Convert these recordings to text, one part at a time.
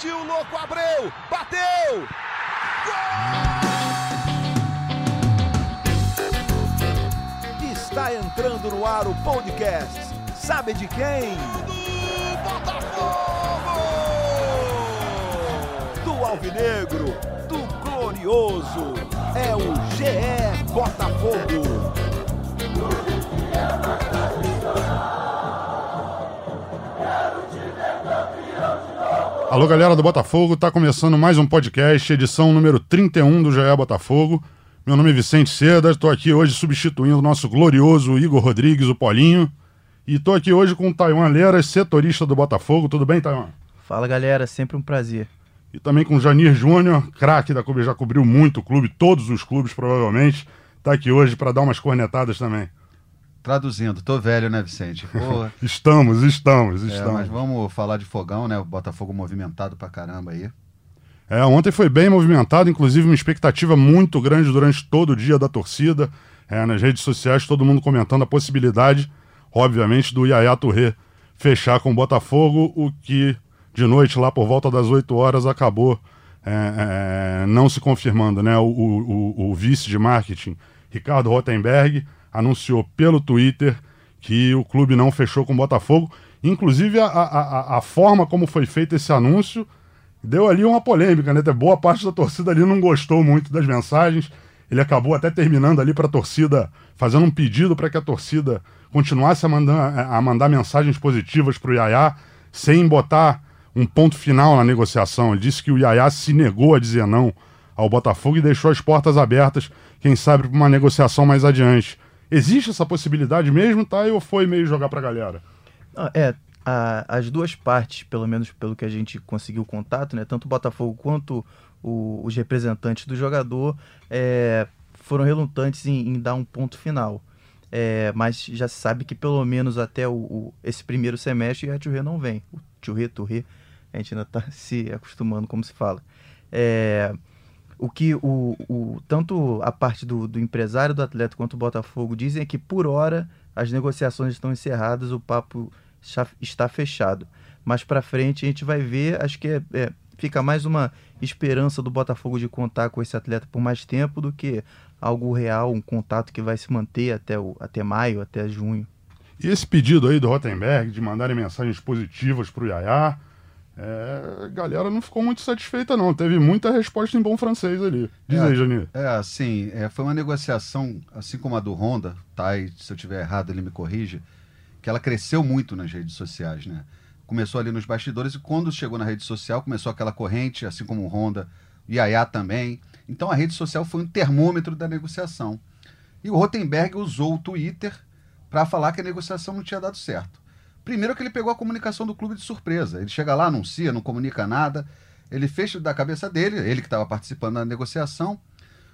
Partiu, louco, Abreu! Bateu! Gol! Está entrando no ar o podcast. Sabe de quem? Do Botafogo! Do Alvinegro, do Glorioso. É o GE Botafogo. Alô, galera do Botafogo, tá começando mais um podcast, edição número 31 do GE Botafogo. Meu nome é Vicente Seda, estou aqui hoje substituindo o nosso glorioso Igor Rodrigues, o Polinho. E estou aqui hoje com o Taiwan Leras, setorista do Botafogo. Tudo bem, Taiwan? Fala, galera, sempre um prazer. E também com o Janir Júnior, craque da clube, já cobriu muito o clube, todos os clubes provavelmente. Tá aqui hoje para dar umas cornetadas também. Traduzindo, tô velho, né, Vicente? Porra. estamos, estamos, É, estamos. mas vamos falar de fogão, né? O Botafogo movimentado pra caramba aí. É, ontem foi bem movimentado, inclusive uma expectativa muito grande durante todo o dia da torcida. É, nas redes sociais, todo mundo comentando a possibilidade, obviamente, do Yaya Touré fechar com o Botafogo, o que de noite, lá por volta das 8 horas, acabou é, é, não se confirmando. Né? O, o- o- o vice de marketing, Ricardo Rottenberg, anunciou pelo Twitter que o clube não fechou com o Botafogo. Inclusive, a, a- a- forma como foi feito esse anúncio deu ali uma polêmica, né? Boa parte da torcida ali não gostou muito das mensagens. Ele acabou até terminando ali para a torcida, fazendo um pedido para que a torcida continuasse a mandar, a mandar mensagens positivas para o Yaya, sem botar um ponto final na negociação. Ele disse que o Yaya se negou a dizer não ao Botafogo e deixou as portas abertas, quem sabe, para uma negociação mais adiante. Existe essa possibilidade mesmo, tá? Ou foi meio jogar para a galera? É, a- as duas partes, pelo menos pelo que a gente conseguiu contato, né, tanto o Botafogo quanto o- os representantes do jogador, é, foram relutantes em, em dar um ponto final. É, mas já se sabe que pelo menos até o, o- esse primeiro semestre a Touré não vem. O Touré, Touré, a gente ainda está se acostumando como se fala. É, o que o, o- tanto a parte do, do empresário do atleta quanto o Botafogo dizem é que por hora as negociações estão encerradas, o papo está fechado. Mais para frente a gente vai ver, acho que é, é, fica mais uma esperança do Botafogo de contar com esse atleta por mais tempo do que algo real, um contato que vai se manter até, o, até maio, até junho. E esse pedido aí do Rottenberg de mandarem mensagens positivas pro Yaya, é, a galera não ficou muito satisfeita, não. Teve muita resposta em bom francês ali. Diz É. aí, Janir. É, assim, é, foi uma negociação, assim como a do Honda, tá? E se eu tiver errado, ele me corrige, que ela cresceu muito nas redes sociais, né? Começou ali nos bastidores e quando chegou na rede social, começou aquela corrente, assim como o Honda, o Yaya também. Então a rede social foi um termômetro da negociação. E o Rotenberg usou o Twitter para falar que a negociação não tinha dado certo. Primeiro que ele pegou a comunicação do clube de surpresa. Ele chega lá, anuncia, não comunica nada. Ele fez da cabeça dele, ele que estava participando da negociação.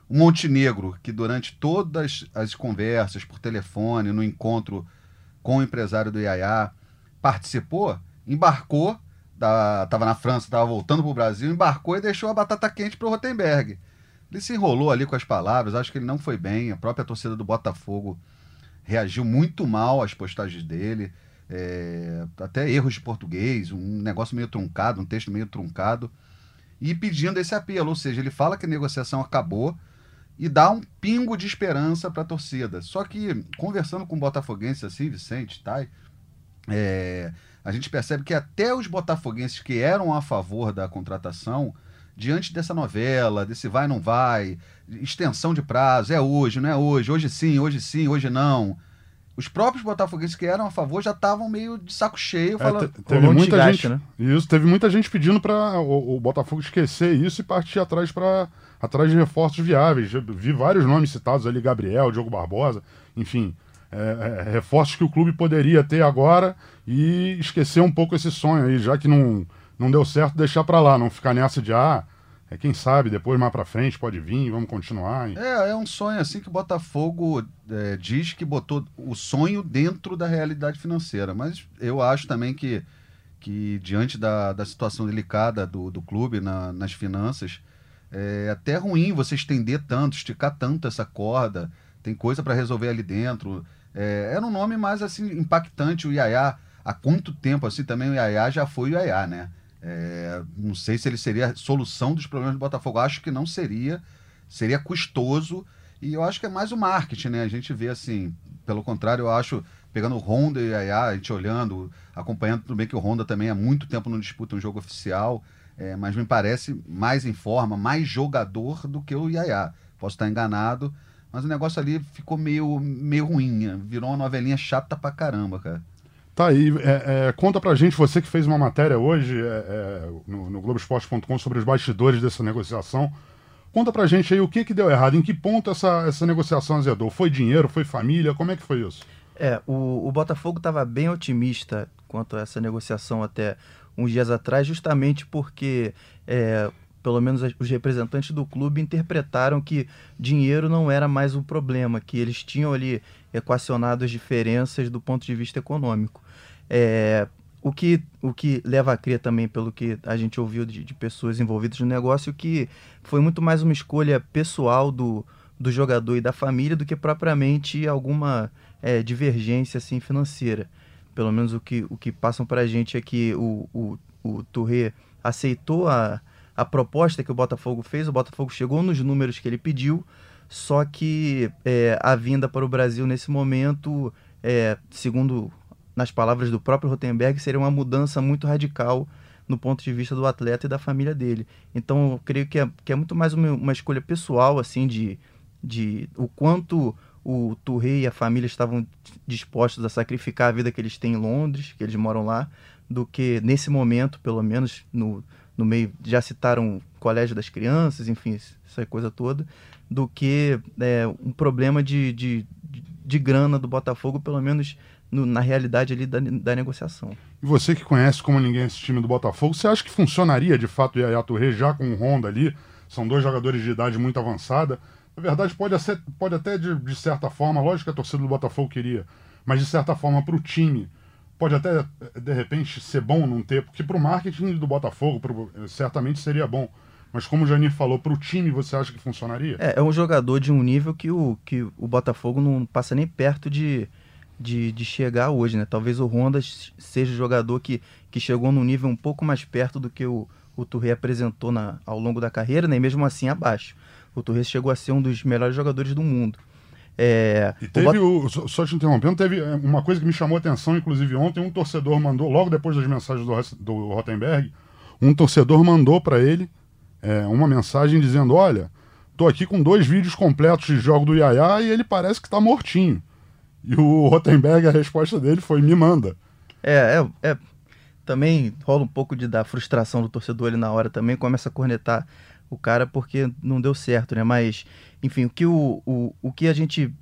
O Montenegro, que durante todas as conversas por telefone, no encontro com o empresário do Yaya, participou, embarcou, estava na França, estava voltando para o Brasil, embarcou e deixou a batata quente para o Rotenberg. Ele se enrolou ali com as palavras, acho que ele não foi bem. A própria torcida do Botafogo reagiu muito mal às postagens dele, é, até erros de português, um negócio meio truncado, um texto meio truncado, e pedindo esse apelo. Ou seja, ele fala que a negociação acabou e dá um pingo de esperança para a torcida. Só que, conversando com botafoguenses assim, Vicente, Thay, é, a gente percebe que até os botafoguenses que eram a favor da contratação, diante dessa novela, desse vai não vai, extensão de prazo, é hoje, não é hoje, hoje sim, hoje sim, hoje não. Os próprios botafoguenses que eram a favor já estavam meio de saco cheio, É, falando. te- teve muita desgaste, gente, né? isso, teve muita gente pedindo para o, o Botafogo esquecer isso e partir atrás para atrás de reforços viáveis. Eu vi vários nomes citados ali, Gabriel, Diogo Barbosa, enfim, é, é, reforços que o clube poderia ter agora e esquecer um pouco esse sonho aí, já que não, não deu certo, deixar para lá, não ficar nessa de ah, é, quem sabe depois mais para frente pode vir, vamos continuar. É, é um sonho assim que o Botafogo é, diz que botou o sonho dentro da realidade financeira. Mas eu acho também que, que diante da, da situação delicada do, do clube na- nas finanças, é até ruim você estender tanto, esticar tanto essa corda. Tem coisa para resolver ali dentro. É, era um nome mais assim impactante, o Yaya. Há quanto tempo assim também o Yaya já foi o Yaya, né? É, não sei se ele seria a solução dos problemas do Botafogo. Acho que não seria. Seria custoso. E eu acho que é mais o marketing, né? A gente vê assim. Pelo contrário, eu acho, pegando o Honda e a a gente olhando, acompanhando, tudo bem que o Honda também há muito tempo não disputa um jogo oficial. é, mas me parece mais em forma, mais jogador do que o Yaya. Posso estar enganado, mas o negócio ali ficou meio, meio ruim. né? Virou uma novelinha chata pra caramba, cara. Tá aí, é, é, conta pra gente, você que fez uma matéria hoje é, é, no, no Globoesporte.com sobre os bastidores dessa negociação. Conta pra gente aí o que, que deu errado, em que ponto essa, essa negociação azedou? Foi dinheiro, foi família, como é que foi isso? É, o, o Botafogo estava bem otimista quanto a essa negociação até uns dias atrás, justamente porque, é, pelo menos os representantes do clube interpretaram que dinheiro não era mais um problema, que eles tinham ali equacionado as diferenças do ponto de vista econômico. É, o, que, o que leva a crer também, pelo que a gente ouviu de, de pessoas envolvidas no negócio, que foi muito mais uma escolha pessoal do, do jogador e da família do que propriamente alguma é, divergência assim, financeira. Pelo menos o que, o que passam para a gente é que o, o, o Touré aceitou a, a proposta que o Botafogo fez, o Botafogo chegou nos números que ele pediu, só que é, a vinda para o Brasil nesse momento, é, segundo nas palavras do próprio Rotenberg, seria uma mudança muito radical no ponto de vista do atleta e da família dele. Então, eu creio que é, que é muito mais uma, uma escolha pessoal, assim, de, de o quanto o Touré e a família estavam dispostos a sacrificar a vida que eles têm em Londres, que eles moram lá, do que nesse momento, pelo menos no, no meio, já citaram o Colégio das Crianças, enfim, essa coisa toda, do que é, um problema de, de, de, de grana do Botafogo, pelo menos no- na realidade ali da, da negociação. E você que conhece como ninguém esse time do Botafogo, você acha que funcionaria de fato o Yaya Touré já com o Honda ali? São dois jogadores de idade muito avançada. Na verdade, pode, ser, pode até, de, de certa forma, lógico que a torcida do Botafogo queria, mas de certa forma para o time, pode até, de repente, ser bom não ter, porque para o marketing do Botafogo pro- certamente seria bom. Mas como o Janir falou, para o time você acha que funcionaria? É, é um jogador de um nível que o, que o Botafogo não passa nem perto de, de, de chegar hoje, né? Talvez o Honda seja o jogador que, que chegou num nível um pouco mais perto do que o, o Touré apresentou na, ao longo da carreira, né? E mesmo assim abaixo. O Touré chegou a ser um dos melhores jogadores do mundo. É, E o teve, Bota- o, só, te interrompendo, teve é, uma coisa que me chamou a atenção, inclusive ontem, um torcedor mandou, logo depois das mensagens do, do Rottenberg, um torcedor mandou para ele é, uma mensagem dizendo: Olha, tô aqui com dois vídeos completos de jogo do Yaya e ele parece que tá mortinho. E o Rottenberg, a resposta dele foi: Me manda. É, é, é, também rola um pouco de da frustração do torcedor ali na hora também, começa a cornetar o cara porque não deu certo, né? Mas, enfim, o que, o, o, o que a gente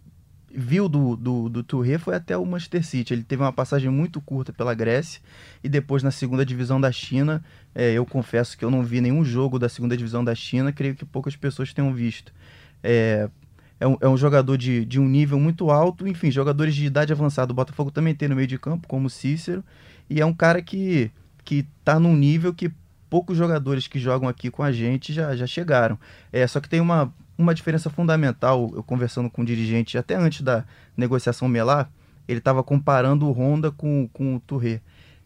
viu do, do, do Touré foi até o Manchester City. Ele teve uma passagem muito curta pela Grécia e depois na segunda divisão da China. é, eu confesso que eu não vi nenhum jogo da segunda divisão da China, creio que poucas pessoas tenham visto. É, é um, é um jogador de, de um nível muito alto, enfim, jogadores de idade avançada. O Botafogo também tem no meio de campo, como o Cícero, e é um cara que, que tá num nível que poucos jogadores que jogam aqui com a gente já, já chegaram. É, só que tem uma, uma diferença fundamental, eu conversando com o dirigente até antes da negociação melar, ele estava comparando o Honda com, com o Touré.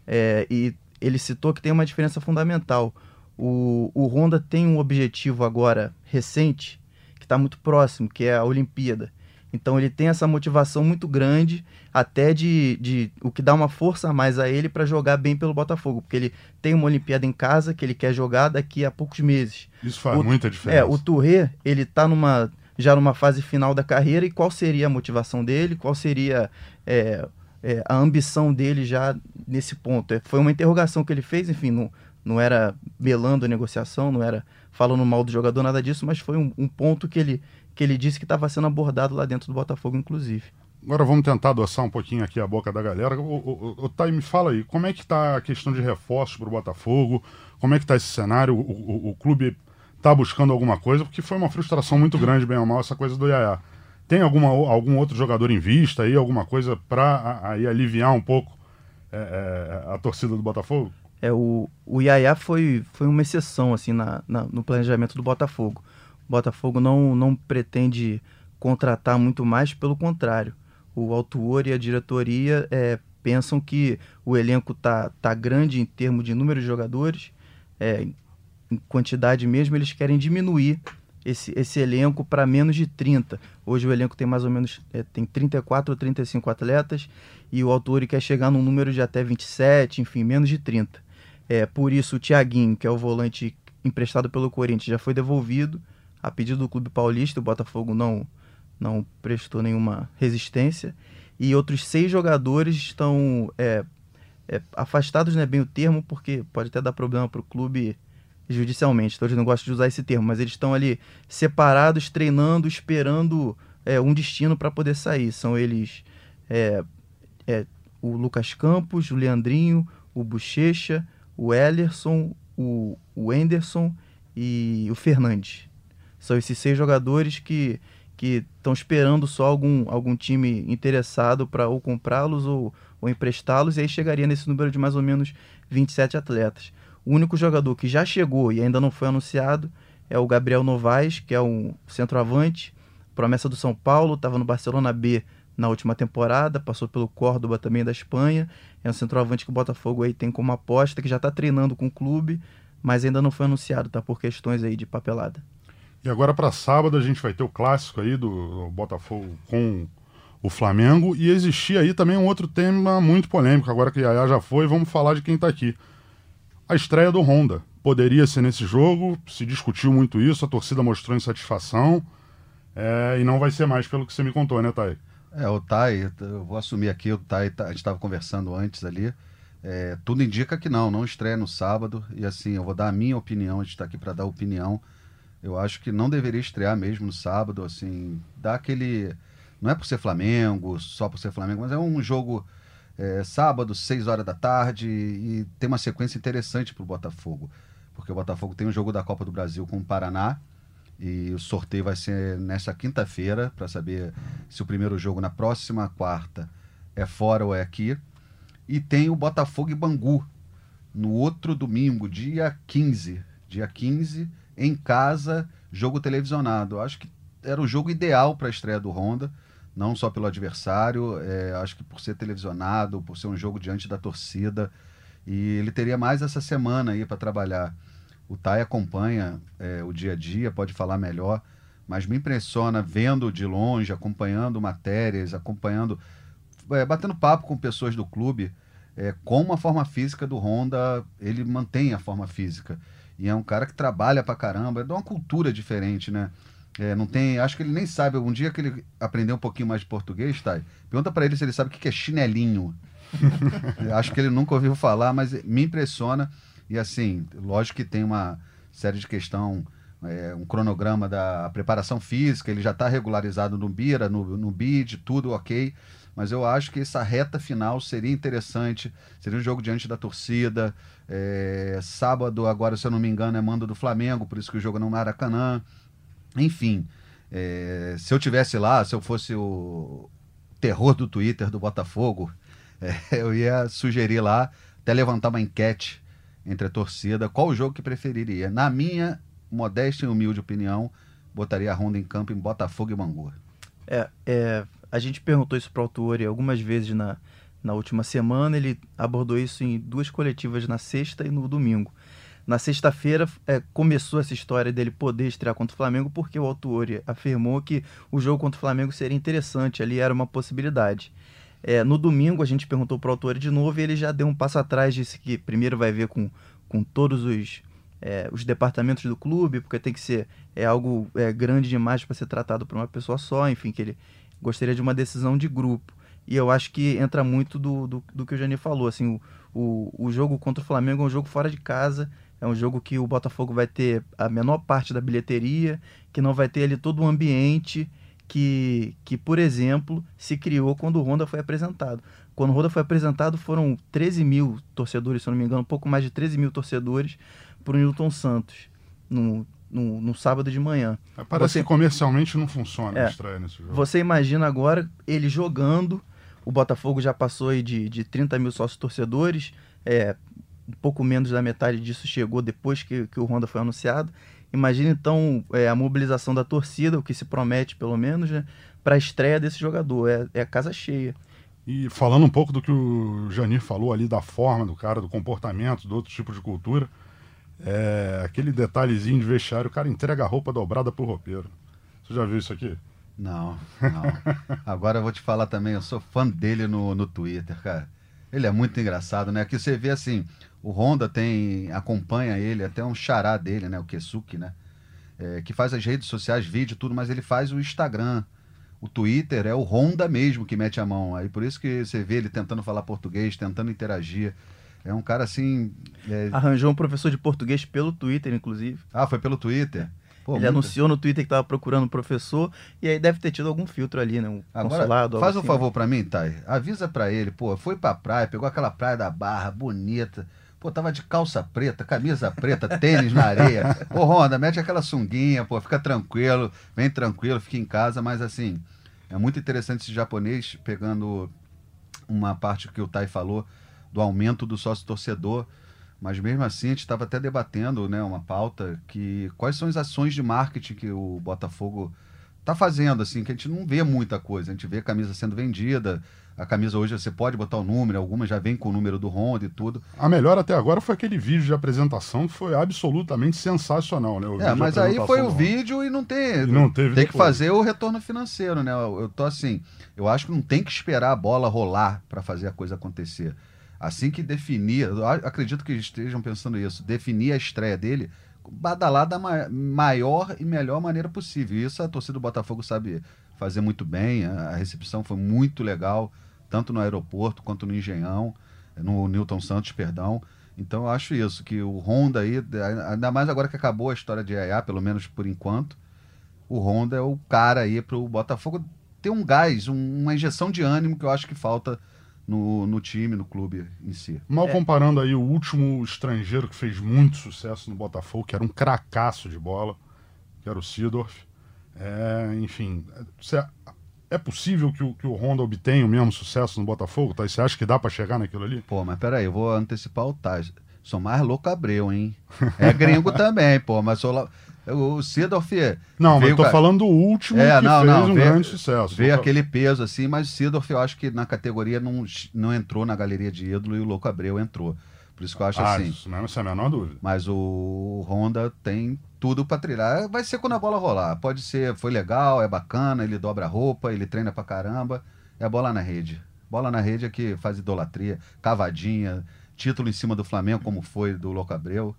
É, e ele citou que tem uma diferença fundamental. O, o Honda tem um objetivo agora recente, está muito próximo, que é a Olimpíada. Então ele tem essa motivação muito grande, até de, de o que dá uma força a mais a ele para jogar bem pelo Botafogo, porque ele tem uma Olimpíada em casa que ele quer jogar daqui a poucos meses. Isso faz O- muita diferença. É, o Touré, ele tá numa já numa fase final da carreira e qual seria a motivação dele? Qual seria é, é, a ambição dele já nesse ponto? É, Foi uma interrogação que ele fez, enfim, não, não era belando a negociação, não era falando mal do jogador, nada disso, mas foi um, um ponto que ele, que ele disse que estava sendo abordado lá dentro do Botafogo, inclusive. Agora vamos tentar adoçar um pouquinho aqui a boca da galera. O, o, o, Thay, me fala aí, como é que tá a questão de reforços para o Botafogo? Como é que tá esse cenário? O, o, o clube tá buscando alguma coisa? Porque foi uma frustração muito grande, bem ou mal, essa coisa do Yaya. Tem alguma, algum outro jogador em vista aí, alguma coisa para aliviar um pouco é, é, a torcida do Botafogo? É, o, o Yaya foi, foi uma exceção assim na, na- no planejamento do Botafogo. O Botafogo não, não pretende contratar muito mais, pelo contrário. O autor e a diretoria é, pensam que o elenco tá, tá grande em termos de número de jogadores, é, em quantidade mesmo, eles querem diminuir esse, esse elenco para menos de 30. Hoje o elenco tem mais ou menos é, tem 34 ou 35 atletas e o Autori quer chegar num número de até 27, enfim, menos de 30. É, por isso o Thiaguinho, que é o volante emprestado pelo Corinthians, já foi devolvido a pedido do Clube Paulista, o Botafogo não, não prestou nenhuma resistência. E outros seis jogadores estão é, é, afastados, não é bem o termo, porque pode até dar problema para o clube judicialmente. Então eles não gostam de usar esse termo, mas eles estão ali separados, treinando, esperando é, um destino para poder sair. São eles é, é, o Lucas Campos, o Leandrinho, o Bochecha, o Ellerson, o, o Enderson e o Fernandes. São esses seis jogadores que que estão esperando só algum, algum time interessado para ou comprá-los ou, ou emprestá-los, e aí chegaria nesse número de mais ou menos 27 atletas. O único jogador que já chegou e ainda não foi anunciado é o Gabriel Novaes, que é um centroavante, promessa do São Paulo, estava no Barcelona B na última temporada, passou pelo Córdoba também da Espanha. É um centroavante que o Botafogo aí tem como aposta, que já está treinando com o clube, mas ainda não foi anunciado, tá? Por questões aí de papelada. E agora para sábado a gente vai ter o clássico aí do Botafogo com o Flamengo e existia aí também um outro tema muito polêmico, agora que Yaya já foi, vamos falar de quem está aqui. A estreia do Honda. Poderia ser nesse jogo, se discutiu muito isso, a torcida mostrou insatisfação, é, e não vai ser mais pelo que você me contou, né, Thay? É, o Thay, eu vou assumir aqui, o Thay, tá, a gente estava conversando antes ali, é, tudo indica que não, não estreia no sábado, e assim, eu vou dar a minha opinião, a gente está aqui para dar opinião, eu acho que não deveria estrear mesmo no sábado, assim, dá aquele. Não é por ser Flamengo, só por ser Flamengo, mas é um jogo é, sábado, 6 horas da tarde, e tem uma sequência interessante para o Botafogo. Porque o Botafogo tem um jogo da Copa do Brasil com o Paraná, e o sorteio vai ser nesta quinta-feira, para saber se o primeiro jogo na próxima quarta é fora ou é aqui. E tem o Botafogo e Bangu no outro domingo, dia 15. Dia 15 em casa, jogo televisionado. Acho que era o jogo ideal para a estreia do Honda, não só pelo adversário, é, acho que por ser televisionado, por ser um jogo diante da torcida. E ele teria mais essa semana aí para trabalhar. O Tai acompanha é, o dia a dia, pode falar melhor, mas me impressiona vendo de longe, acompanhando matérias, acompanhando, é, batendo papo com pessoas do clube, é, como a forma física do Honda, ele mantém a forma física. E é um cara que trabalha pra caramba, é de uma cultura diferente, né? É, não tem. Acho que ele nem sabe. Um dia que ele aprendeu um pouquinho mais de português, tá? Pergunta para ele se ele sabe o que é chinelinho. acho que ele nunca ouviu falar, mas me impressiona. E assim, lógico que tem uma série de questão, é, um cronograma da preparação física, ele já está regularizado no Bira, no, no BID, tudo ok mas eu acho que essa reta final seria interessante. Seria um jogo diante da torcida. É, sábado, agora, se eu não me engano, é mando do Flamengo, por isso que o jogo não é Maracanã. Enfim, é, se eu tivesse lá, se eu fosse o terror do Twitter do Botafogo, é, eu ia sugerir lá, até levantar uma enquete entre a torcida, qual o jogo que preferiria. Na minha modesta e humilde opinião, botaria a Honda em campo em Botafogo e Bangu. É, é, a gente perguntou isso para o Autori algumas vezes na, na última semana. Ele abordou isso em duas coletivas na sexta e no domingo. Na sexta-feira é, começou essa história dele poder estrear contra o Flamengo porque o Autori afirmou que o jogo contra o Flamengo seria interessante, ali era uma possibilidade. É, no domingo a gente perguntou para o Autori de novo e ele já deu um passo atrás, disse que primeiro vai ver com, com todos os, é, os departamentos do clube, porque tem que ser é algo é, grande demais para ser tratado por uma pessoa só, enfim, que ele, gostaria de uma decisão de grupo. E eu acho que entra muito do, do, do que o Jani falou. Assim, o, o, o jogo contra o Flamengo é um jogo fora de casa, é um jogo que o Botafogo vai ter a menor parte da bilheteria, que não vai ter ali todo o ambiente que, que, por exemplo, se criou quando o Honda foi apresentado. Quando o Honda foi apresentado, foram 13 mil torcedores, se eu não me engano, um pouco mais de 13 mil torcedores para o Newton Santos. No, no, no sábado de manhã. Parece você, que comercialmente não funciona é, a estreia nesse jogo. Você imagina agora ele jogando, o Botafogo já passou aí de, de 30 mil sócios torcedores, é, um pouco menos da metade disso chegou depois que, que o Honda foi anunciado. Imagina então é, a mobilização da torcida, o que se promete pelo menos, né, para a estreia desse jogador. É, é a casa cheia. E falando um pouco do que o Janir falou ali, da forma do cara, do comportamento, do outro tipo de cultura, É, aquele detalhezinho de vestiário, o cara entrega a roupa dobrada pro roupeiro. Você já viu isso aqui? Não, não. Agora eu vou te falar também, eu sou fã dele no, no Twitter, cara. Ele é muito engraçado, né? Que você vê assim, o Honda tem. acompanha ele, até um xará dele, né? O Kesuki, né? É, que faz as redes sociais, vídeo, tudo, mas ele faz o Instagram. O Twitter é o Honda mesmo que mete a mão. Aí por isso que você vê ele tentando falar português, tentando interagir. É um cara assim. é- Arranjou um professor de português pelo Twitter, inclusive. Ah, foi pelo Twitter? Pô, ele muito- anunciou no Twitter que estava procurando um professor e aí deve ter tido algum filtro ali, né? Um Agora, consulado. faz um assim, favor pra mim, Thay. Avisa pra ele, pô, foi pra praia, pegou aquela praia da Barra, bonita. Pô, tava de calça preta, camisa preta, tênis na areia. Ô, Honda, mete aquela sunguinha, pô, fica tranquilo, vem tranquilo, fica em casa, mas assim, é muito interessante esse japonês pegando uma parte que o Tai falou do aumento do sócio torcedor, mas mesmo assim a gente estava até debatendo, né, uma pauta que quais são as ações de marketing que o Botafogo tá fazendo assim, que a gente não vê muita coisa, a gente vê camisa sendo vendida, a camisa hoje você pode botar o número, algumas já vem com o número do Honda e tudo. A melhor até agora foi aquele vídeo de apresentação que foi absolutamente sensacional, né? O É, mas aí foi o vídeo e não tem. E não teve Tem que depois. fazer o retorno financeiro, né? Eu, tô assim, eu acho que não tem que esperar a bola rolar para fazer a coisa acontecer. Assim que definir, acredito que estejam pensando isso, definir a estreia dele, badalar da ma- maior e melhor maneira possível. E Isso a torcida do Botafogo sabe fazer muito bem. A recepção foi muito legal, tanto no aeroporto quanto no Engenhão, no Newton Santos, perdão. Então eu acho isso, que o Honda aí, ainda mais agora que acabou a história de Yaya, pelo menos por enquanto, o Honda é o cara aí pro Botafogo ter um gás, um- uma injeção de ânimo que eu acho que falta no, no time, no clube em si. Mal É. comparando aí o último estrangeiro que fez muito sucesso no Botafogo, que era um cracaço de bola, que era o Sidorf. É, enfim, cê- é possível que o, que o Honda obtenha o mesmo sucesso no Botafogo? Tá? Você acha que dá pra chegar naquilo ali? Pô, mas peraí, eu vou antecipar o Tais. Sou mais louco Abreu, hein? É gringo também, pô, mas sou lá. O Sidorf Não, mas eu tô falando do último É, que não, fez não, um veio- grande sucesso. veio Tô- aquele peso assim, mas o Sidorf eu acho que na categoria não, não entrou na galeria de ídolo e o Louco Abreu entrou. Por isso que eu acho ah, assim. isso essa é a menor dúvida. Mas o Honda tem tudo pra trilhar. Vai ser quando a bola rolar. Pode ser, foi legal, é bacana, ele dobra a roupa, ele treina pra caramba. É a bola na rede. Bola na rede é que faz idolatria, cavadinha, título em cima do Flamengo, como foi do Louco Abreu.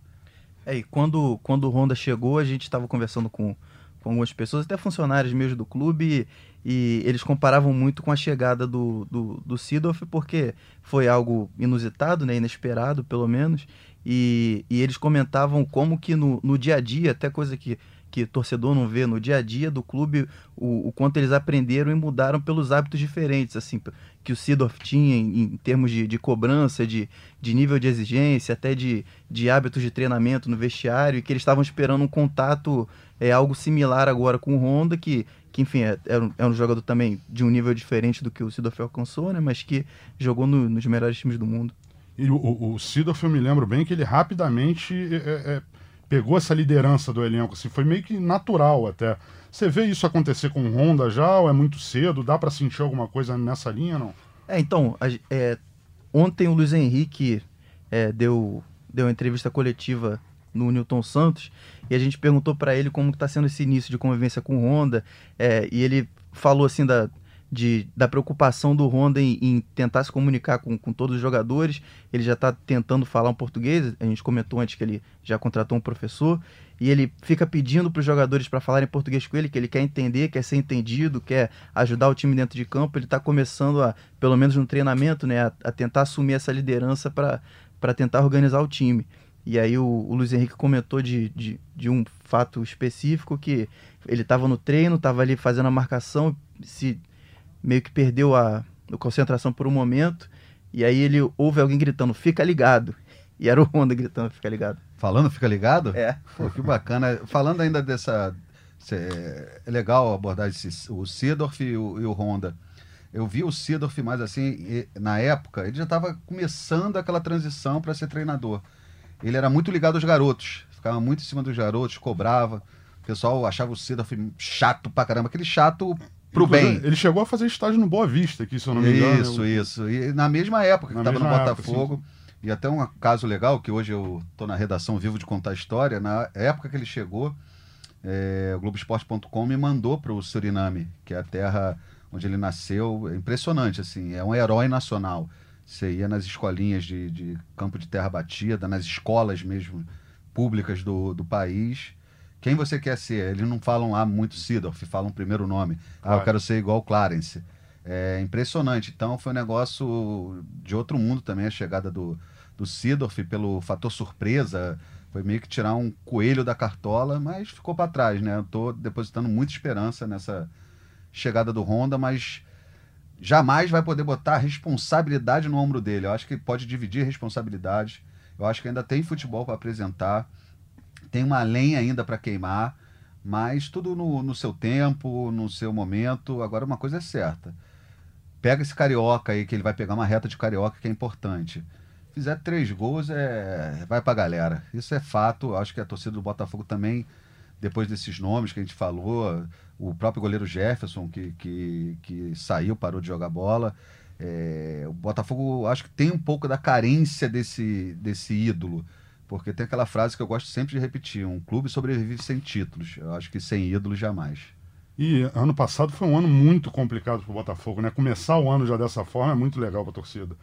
É, e quando, quando o Honda chegou, a gente estava conversando com, com algumas pessoas, até funcionários mesmo do clube, e, eles comparavam muito com a chegada do, do, do porque foi algo inusitado, né, inesperado pelo menos, e, e eles comentavam como que no, no dia a dia, até coisa que, que torcedor não vê, no dia a dia do clube, o, o quanto eles aprenderam e mudaram pelos hábitos diferentes, assim, que o Sidorf tinha em, em termos de, de cobrança, de, de nível de exigência, até de, de hábitos de treinamento no vestiário, e que eles estavam esperando um contato, é algo similar agora com o Honda, que, que enfim, é, é, um, é um jogador também de um nível diferente do que o Sidorf alcançou, né, mas que jogou no- nos melhores times do mundo. E o, o, o Sidorf, eu me lembro bem que ele rapidamente é, é, é, pegou essa liderança do elenco, assim, foi meio que natural até. Você vê isso acontecer com o Honda já, ou é muito cedo? Dá pra sentir alguma coisa nessa linha, não? É, então, a é, ontem o Luiz Henrique é, deu, deu uma entrevista coletiva no Newton Santos e a gente perguntou para ele como está sendo esse início de convivência com o Honda é, e ele falou assim da, de, da preocupação do Honda em, em tentar se comunicar com, com todos os jogadores. Ele já está tentando falar um português, a gente comentou antes que ele já contratou um professor e ele fica pedindo para os jogadores para falarem português com ele, que ele quer entender, quer ser entendido, quer ajudar o time dentro de campo. Ele está começando a, pelo menos no treinamento, né, a, a tentar assumir essa liderança para tentar organizar o time. E aí o, o Luiz Henrique comentou de, de, de um fato específico que ele estava no treino, estava ali fazendo a marcação, se meio que perdeu a, a concentração por um momento, e aí ele ouve alguém gritando, fica ligado. E era o Honda gritando, fica ligado. Falando, fica ligado? É. Pô, que bacana. Falando ainda dessa. É legal abordar esse, o Sidorf e o, e o Honda. Eu vi o Sidorf, mas assim, e- na época, ele já estava começando aquela transição para ser treinador. Ele era muito ligado aos garotos, ficava muito em cima dos garotos, cobrava. O pessoal achava o Sidorf chato pra caramba, aquele chato pro Inclusive, bem. Ele chegou a fazer estágio no Boa Vista aqui, se eu não me engano. Isso, isso. E na mesma época que Na estava no mesma época, Botafogo. E até um caso legal, que hoje eu estou na redação Vivo de Contar História, na época que ele chegou, é, o Globoesporte.com me mandou para o Suriname, que é a terra onde ele nasceu. É impressionante, assim, é um herói nacional. Você ia nas escolinhas de, de campo de terra batida, nas escolas mesmo públicas do, do país. Quem você quer ser? Eles não falam lá muito Sidorf, falam o primeiro nome. Ah, eu quero ser igual Clarence. É impressionante. Então foi um negócio de outro mundo também a chegada do, do Sidorf pelo fator surpresa. Foi meio que tirar um coelho da cartola, mas ficou para trás, né? Eu tô depositando muita esperança nessa chegada do Honda, mas jamais vai poder botar responsabilidade no ombro dele. Eu acho que pode dividir responsabilidade. Eu acho que ainda tem futebol para apresentar, tem uma lenha ainda para queimar, mas tudo no, no seu tempo, no seu momento. Agora, uma coisa é certa pega esse carioca aí, que ele vai pegar uma reta de carioca que é importante. Fizer três gols, é vai pra galera. Isso é fato. Acho que a torcida do Botafogo também, depois desses nomes que a gente falou, o próprio goleiro Jefferson, que, que, que saiu, parou de jogar bola. É, o Botafogo acho que tem um pouco da carência desse, desse ídolo. Porque tem aquela frase que eu gosto sempre de repetir: um clube sobrevive sem títulos. Eu acho que sem ídolos jamais. E ano passado foi um ano muito complicado para o Botafogo, né? Começar o ano já dessa forma é muito legal para a torcida.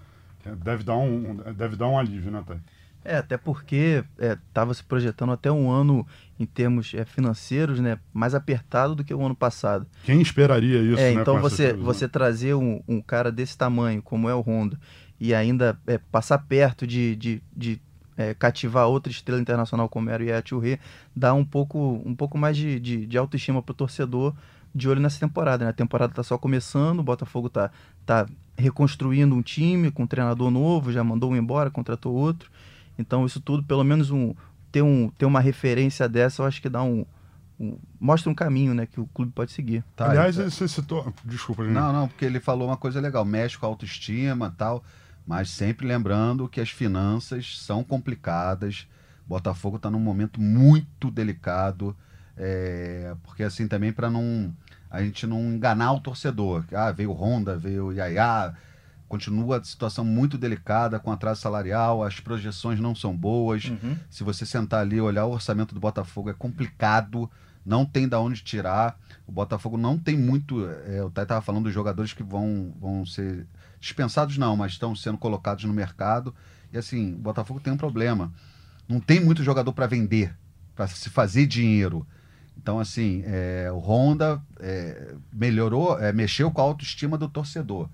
É, deve dar um, deve dar um alívio, né, Thay? É, até porque estava é, se projetando até um ano em termos é, financeiros, né, mais apertado do que o ano passado. Quem esperaria isso? É, né, então você, você trazer um, um, cara desse tamanho, como é o Honda, e ainda é, passar perto de, de, de é, cativar outra estrela internacional como era o Touré, dá um pouco, um pouco mais de, de, de autoestima para o torcedor de olho nessa temporada. Né? A temporada está só começando, o Botafogo está tá reconstruindo um time com um treinador novo, já mandou um embora, contratou outro. Então isso tudo, pelo menos um ter, um, ter uma referência dessa, eu acho que dá um, um mostra um caminho né, que o clube pode seguir. Tá, Aliás, então... você citou... Desculpa, gente. Não, não, porque ele falou uma coisa legal, mexe com a autoestima tal mas sempre lembrando que as finanças são complicadas. Botafogo está num momento muito delicado, é, porque assim também para não a gente não enganar o torcedor. Ah, veio Honda, veio Yaya, continua a situação muito delicada com atraso salarial, as projeções não são boas. Uhum. Se você sentar ali e olhar o orçamento do Botafogo é complicado, não tem da onde tirar. O Botafogo não tem muito. É, o Thay estava falando dos jogadores que vão, vão ser dispensados não, mas estão sendo colocados no mercado. E assim, o Botafogo tem um problema. Não tem muito jogador para vender, para se fazer dinheiro. Então, assim, é, o Honda é, melhorou, é, mexeu com a autoestima do torcedor.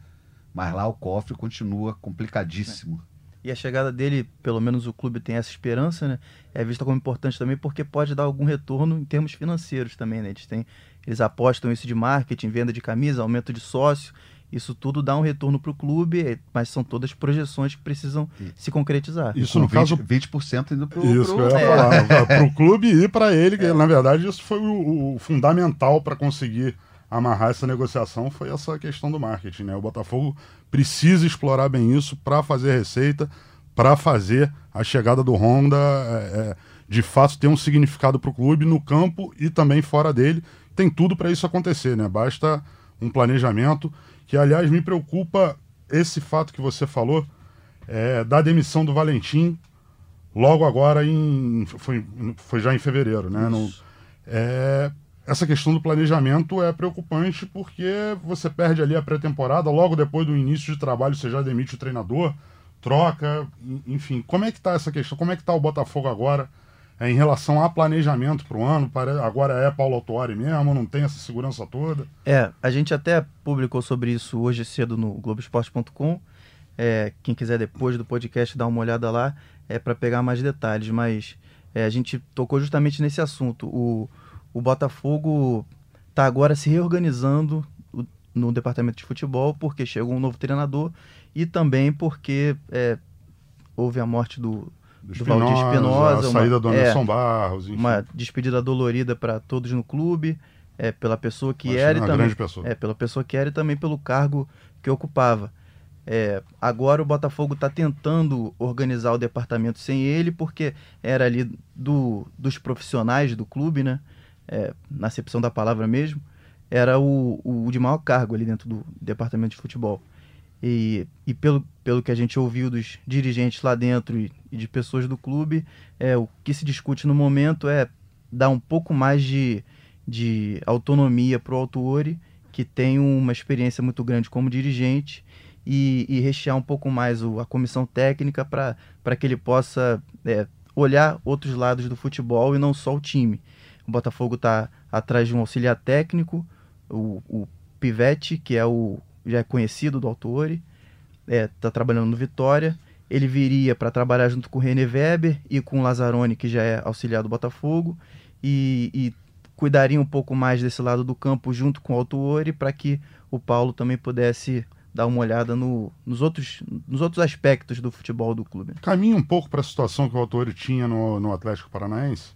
Mas lá o cofre continua complicadíssimo. E a chegada dele, pelo menos o clube tem essa esperança, né? É vista como importante também porque pode dar algum retorno em termos financeiros também, né? Eles, têm, eles apostam isso de marketing, venda de camisa, aumento de sócio. Isso tudo dá um retorno para o clube, é, mas são todas projeções que precisam e, se concretizar. Isso no 20, caso 20% indo para o Isso pro, que eu ia é. falar, para o clube e para ele, que é. na verdade isso foi o, o fundamental para conseguir amarrar essa negociação foi essa questão do marketing, né? O Botafogo precisa explorar bem isso para fazer receita, para fazer a chegada do Honda é, é, de fato ter um significado para o clube no campo e também fora dele. Tem tudo para isso acontecer, né? Basta um planejamento que aliás me preocupa esse fato que você falou é, da demissão do Valentim logo agora em foi, foi já em fevereiro, né? No, é, essa questão do planejamento é preocupante porque você perde ali a pré-temporada, logo depois do início de trabalho você já demite o treinador, troca, enfim. Como é que tá essa questão? Como é que tá o Botafogo agora? é, em relação a planejamento para o ano, agora é Paulo Autuari mesmo, não tem essa segurança toda? É, a gente até publicou sobre isso hoje cedo no Globoesporte.com. É, quem quiser depois do podcast dar uma olhada lá, é para pegar mais detalhes, mas é, a gente tocou justamente nesse assunto. O, o Botafogo está agora se reorganizando no departamento de futebol porque chegou um novo treinador e também porque é, houve a morte do, do, do Valdir Espinosa. A saída uma, do Anderson é, Barros. Enfim. Uma despedida dolorida para todos no clube, é, pela pessoa que era e também. Pessoa. É, pela pessoa que era e também pelo cargo que ocupava. É, agora o Botafogo está tentando organizar o departamento sem ele, porque era ali do, dos profissionais do clube, né? É, na acepção da palavra mesmo, era o, o de maior cargo ali dentro do departamento de futebol. E, e pelo, pelo que a gente ouviu dos dirigentes lá dentro e, e de pessoas do clube, é, o que se discute no momento é dar um pouco mais de, de autonomia para o Autuori, que tem uma experiência muito grande como dirigente, e, e rechear um pouco mais o, a comissão técnica para que ele possa é, olhar outros lados do futebol e não só o time. O Botafogo está atrás de um auxiliar técnico, o, o Pivete, que é o já é conhecido do Autori, está é, tá trabalhando no Vitória. Ele viria para trabalhar junto com o René Weber e com o Lazzaroni, que já é auxiliar do Botafogo, e, e cuidaria um pouco mais desse lado do campo junto com o Autori, para que o Paulo também pudesse dar uma olhada no, nos, outros, nos outros aspectos do futebol do clube. Caminha um pouco para a situação que o Autori tinha no, no Atlético Paranaense?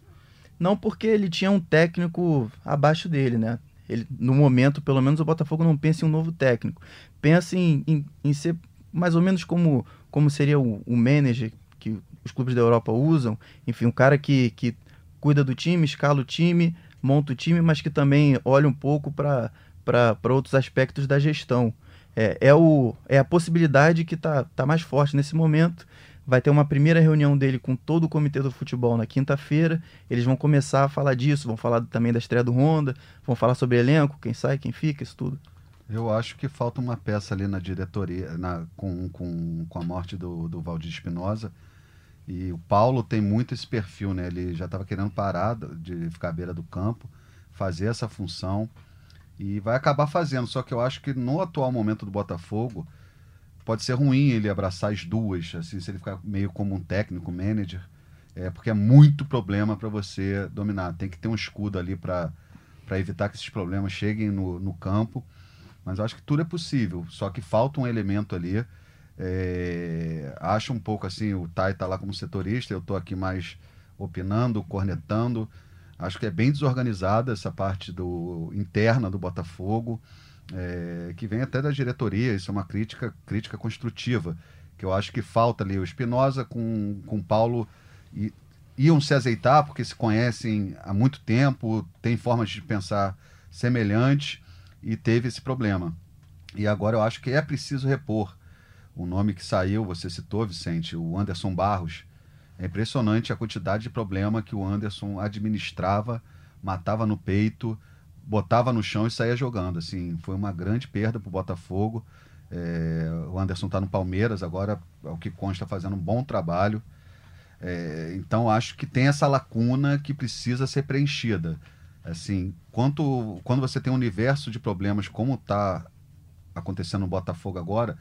Não porque ele tinha um técnico abaixo dele, né? Ele, no momento, pelo menos, o Botafogo não pensa em um novo técnico. Pensa em, em, em ser mais ou menos como, como seria o, o manager que os clubes da Europa usam. Enfim, um cara que, que cuida do time, escala o time, monta o time, mas que também olha um pouco para outros aspectos da gestão. É, é, o, é a possibilidade que está tá mais forte nesse momento vai ter uma primeira reunião dele com todo o comitê do futebol na quinta-feira. Eles vão começar a falar disso, vão falar também da estreia do Honda, vão falar sobre elenco, quem sai, quem fica, isso tudo. Eu acho que falta uma peça ali na diretoria, na, com, com, com a morte do, do Valdir Espinosa. E o Paulo tem muito esse perfil, né? Ele já estava querendo parar de ficar à beira do campo, fazer essa função e vai acabar fazendo. Só que eu acho que no atual momento do Botafogo, pode ser ruim ele abraçar as duas, assim, se ele ficar meio como um técnico, manager, é porque é muito problema para você dominar. Tem que ter um escudo ali para evitar que esses problemas cheguem no, no campo. Mas acho que tudo é possível, só que falta um elemento ali. É, acho um pouco assim, o Tai está lá como setorista, eu estou aqui mais opinando, cornetando. Acho que é bem desorganizada essa parte do interna do Botafogo é, que vem até da diretoria, isso é uma crítica, crítica construtiva, que eu acho que falta ali. O Espinosa com, com o Paulo e, iam se azeitar porque se conhecem há muito tempo, têm formas de pensar semelhantes e teve esse problema. E agora eu acho que é preciso repor. O nome que saiu, você citou, Vicente, o Anderson Barros. É impressionante a quantidade de problema que o Anderson administrava, matava no peito, botava no chão e saía jogando. Assim, foi uma grande perda para o Botafogo. É, o Anderson está no Palmeiras agora, é o que consta fazendo um bom trabalho. É, então acho que tem essa lacuna que precisa ser preenchida. Assim, quanto, quando você tem um universo de problemas como está acontecendo no Botafogo agora,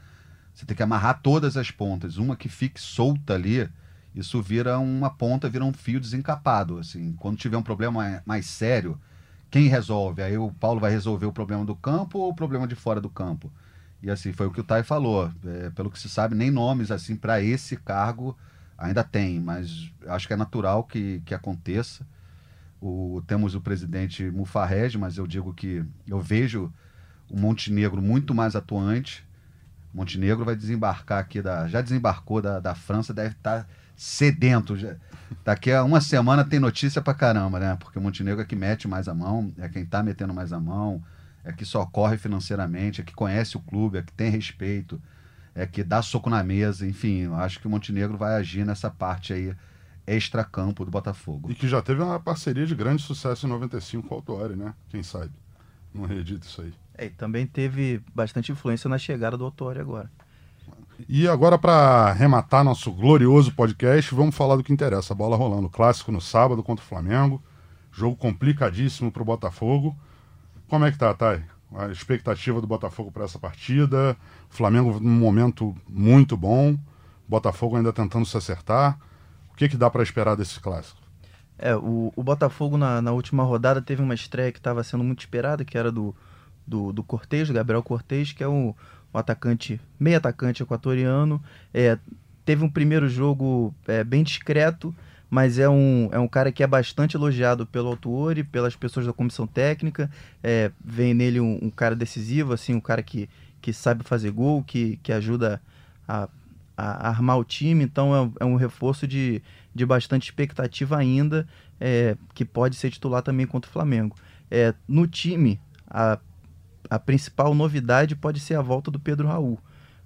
você tem que amarrar todas as pontas. Uma que fique solta ali, isso vira uma ponta, vira um fio desencapado. Assim, quando tiver um problema mais sério, quem resolve? Aí o Paulo vai resolver o problema do campo ou o problema de fora do campo? E assim, foi o que o Tai falou. É, pelo que se sabe, nem nomes assim para esse cargo ainda tem, mas acho que é natural que, que aconteça. O, temos o presidente Mufarrege, mas eu digo que eu vejo o Montenegro muito mais atuante. Montenegro vai desembarcar aqui da. Já desembarcou da, da França, deve estar tá sedento. Já, daqui a uma semana tem notícia pra caramba, né? Porque o Montenegro é que mete mais a mão, é quem tá metendo mais a mão, é que socorre financeiramente, é que conhece o clube, é que tem respeito, é que dá soco na mesa, enfim, eu acho que o Montenegro vai agir nessa parte aí extra-campo do Botafogo. E que já teve uma parceria de grande sucesso em 95 com o Autori, né? Quem sabe? Não acredito isso aí. É, e também teve bastante influência na chegada do Autori agora. E agora, para arrematar nosso glorioso podcast, vamos falar do que interessa. A bola rolando. Clássico no sábado contra o Flamengo. Jogo complicadíssimo para o Botafogo. Como é que tá, Thay? A expectativa do Botafogo para essa partida. O Flamengo num momento muito bom. O Botafogo ainda tentando se acertar. O que, que dá para esperar desse clássico? É, o, o Botafogo na, na última rodada teve uma estreia que estava sendo muito esperada, que era do, do, do Cortez, Gabriel Cortez, que é o um atacante, meio atacante equatoriano. É, teve um primeiro jogo é, bem discreto, mas é um, é um cara que é bastante elogiado pelo autor e pelas pessoas da comissão técnica. É, vem nele um, um, cara decisivo, assim, um cara que, que sabe fazer gol, que, que ajuda a, a armar o time. Então é, é um reforço de, de bastante expectativa ainda, é, que pode ser titular também contra o Flamengo. É, no time, a a principal novidade pode ser a volta do Pedro Raul.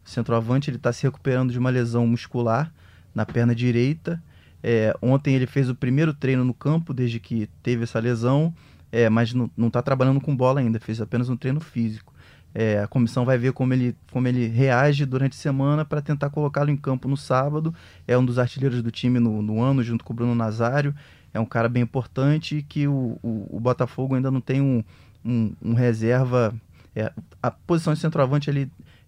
centroavante, ele está se recuperando de uma lesão muscular na perna direita. É, ontem ele fez o primeiro treino no campo desde que teve essa lesão, é, mas não está trabalhando com bola ainda, fez apenas um treino físico. É, a comissão vai ver como ele, como ele reage durante a semana para tentar colocá-lo em campo no sábado. É um dos artilheiros do time no, no, ano, junto com o Bruno Nazário. É um cara bem importante que o, o, o Botafogo ainda não tem um, um, um reserva. É, a posição de centroavante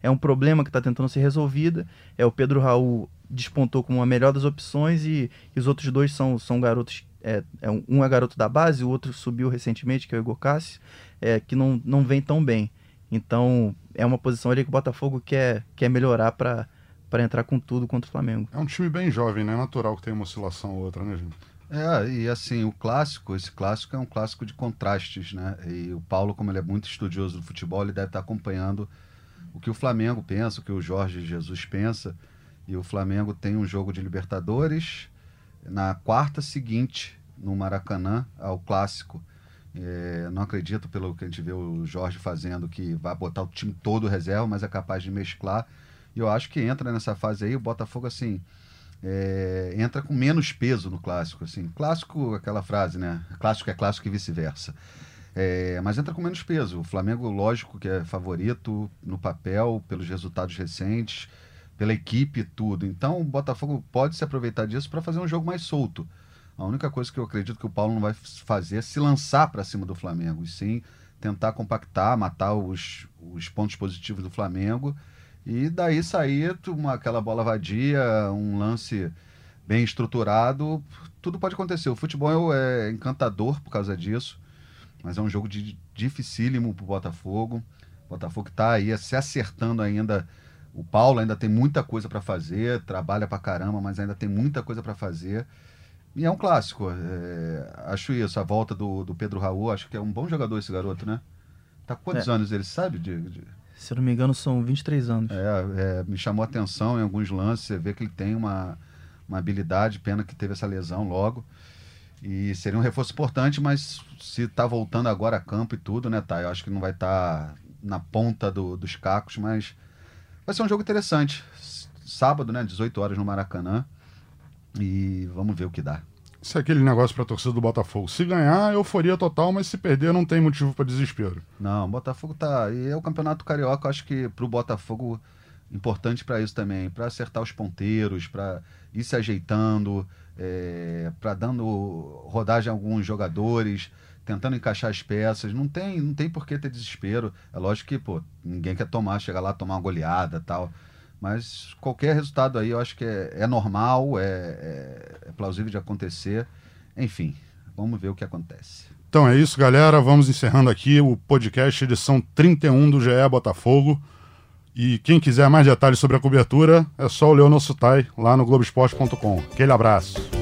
é um problema que está tentando ser resolvida. É o Pedro Raul despontou como a melhor das opções e, e os outros dois são, são garotos. É, é um, é garoto da base, o outro subiu recentemente, que é o Igor Cássio, é, que não, não vem tão bem. Então é uma posição ali que o Botafogo quer, quer melhorar para entrar com tudo contra o Flamengo. É um time bem jovem, né? É natural que tenha uma oscilação ou outra, né, gente? É, e assim, o clássico, esse clássico é um clássico de contrastes, né? E o Paulo, como ele é muito estudioso do futebol, ele deve estar acompanhando o que o Flamengo pensa, o que o Jorge Jesus pensa. E o Flamengo tem um jogo de Libertadores na quarta seguinte, no Maracanã, ao clássico. É, não acredito, pelo que a gente vê o Jorge fazendo, que vai botar o time todo reserva, mas é capaz de mesclar. E eu acho que entra nessa fase aí, o Botafogo, assim, é, entra com menos peso no clássico. Assim. Clássico, aquela frase, né? Clássico é clássico e vice-versa. É, mas entra com menos peso. O Flamengo, lógico, que é favorito no papel, pelos resultados recentes, pela equipe tudo. Então o Botafogo pode se aproveitar disso para fazer um jogo mais solto. A única coisa que eu acredito que o Paulo não vai fazer é se lançar para cima do Flamengo, e sim tentar compactar, matar os, os pontos positivos do Flamengo e daí sair uma, aquela bola vadia, um lance bem estruturado, tudo pode acontecer. O futebol é encantador por causa disso, mas é um jogo de, dificílimo para o Botafogo. O Botafogo está aí se acertando ainda. O Paulo ainda tem muita coisa para fazer, trabalha para caramba, mas ainda tem muita coisa para fazer. E é um clássico. É, acho isso. A volta do, do Pedro Raul, acho que é um bom jogador esse garoto, né? Tá quantos é. anos ele sabe? De, de... Se eu não me engano, são 23 anos. É, é, me chamou a atenção em alguns lances. Você vê que ele tem uma, uma habilidade, pena que teve essa lesão logo. E seria um reforço importante, mas se tá voltando agora a campo e tudo, né, tá? Eu acho que não vai estar tá na ponta do, dos cacos, mas vai ser um jogo interessante. Sábado, né, 18 horas no Maracanã. E vamos ver o que dá. Isso é aquele negócio para torcida do Botafogo. Se ganhar, euforia total, mas se perder, não tem motivo para desespero. Não, o Botafogo tá. E é o Campeonato Carioca, acho que para o Botafogo importante para isso também, para acertar os ponteiros, para ir se ajeitando, é, para dando rodagem a alguns jogadores, tentando encaixar as peças. Não tem, não tem por que ter desespero. É lógico que, pô, ninguém quer tomar, chegar lá tomar uma goleada tal. Mas qualquer resultado aí eu acho que é, é normal, é, é, é plausível de acontecer. Enfim, vamos ver o que acontece. Então é isso, galera. Vamos encerrando aqui o podcast edição 31 do GE Botafogo. E quem quiser mais detalhes sobre a cobertura, é só ler o nosso TAI lá no Globoesporte.com. Aquele abraço.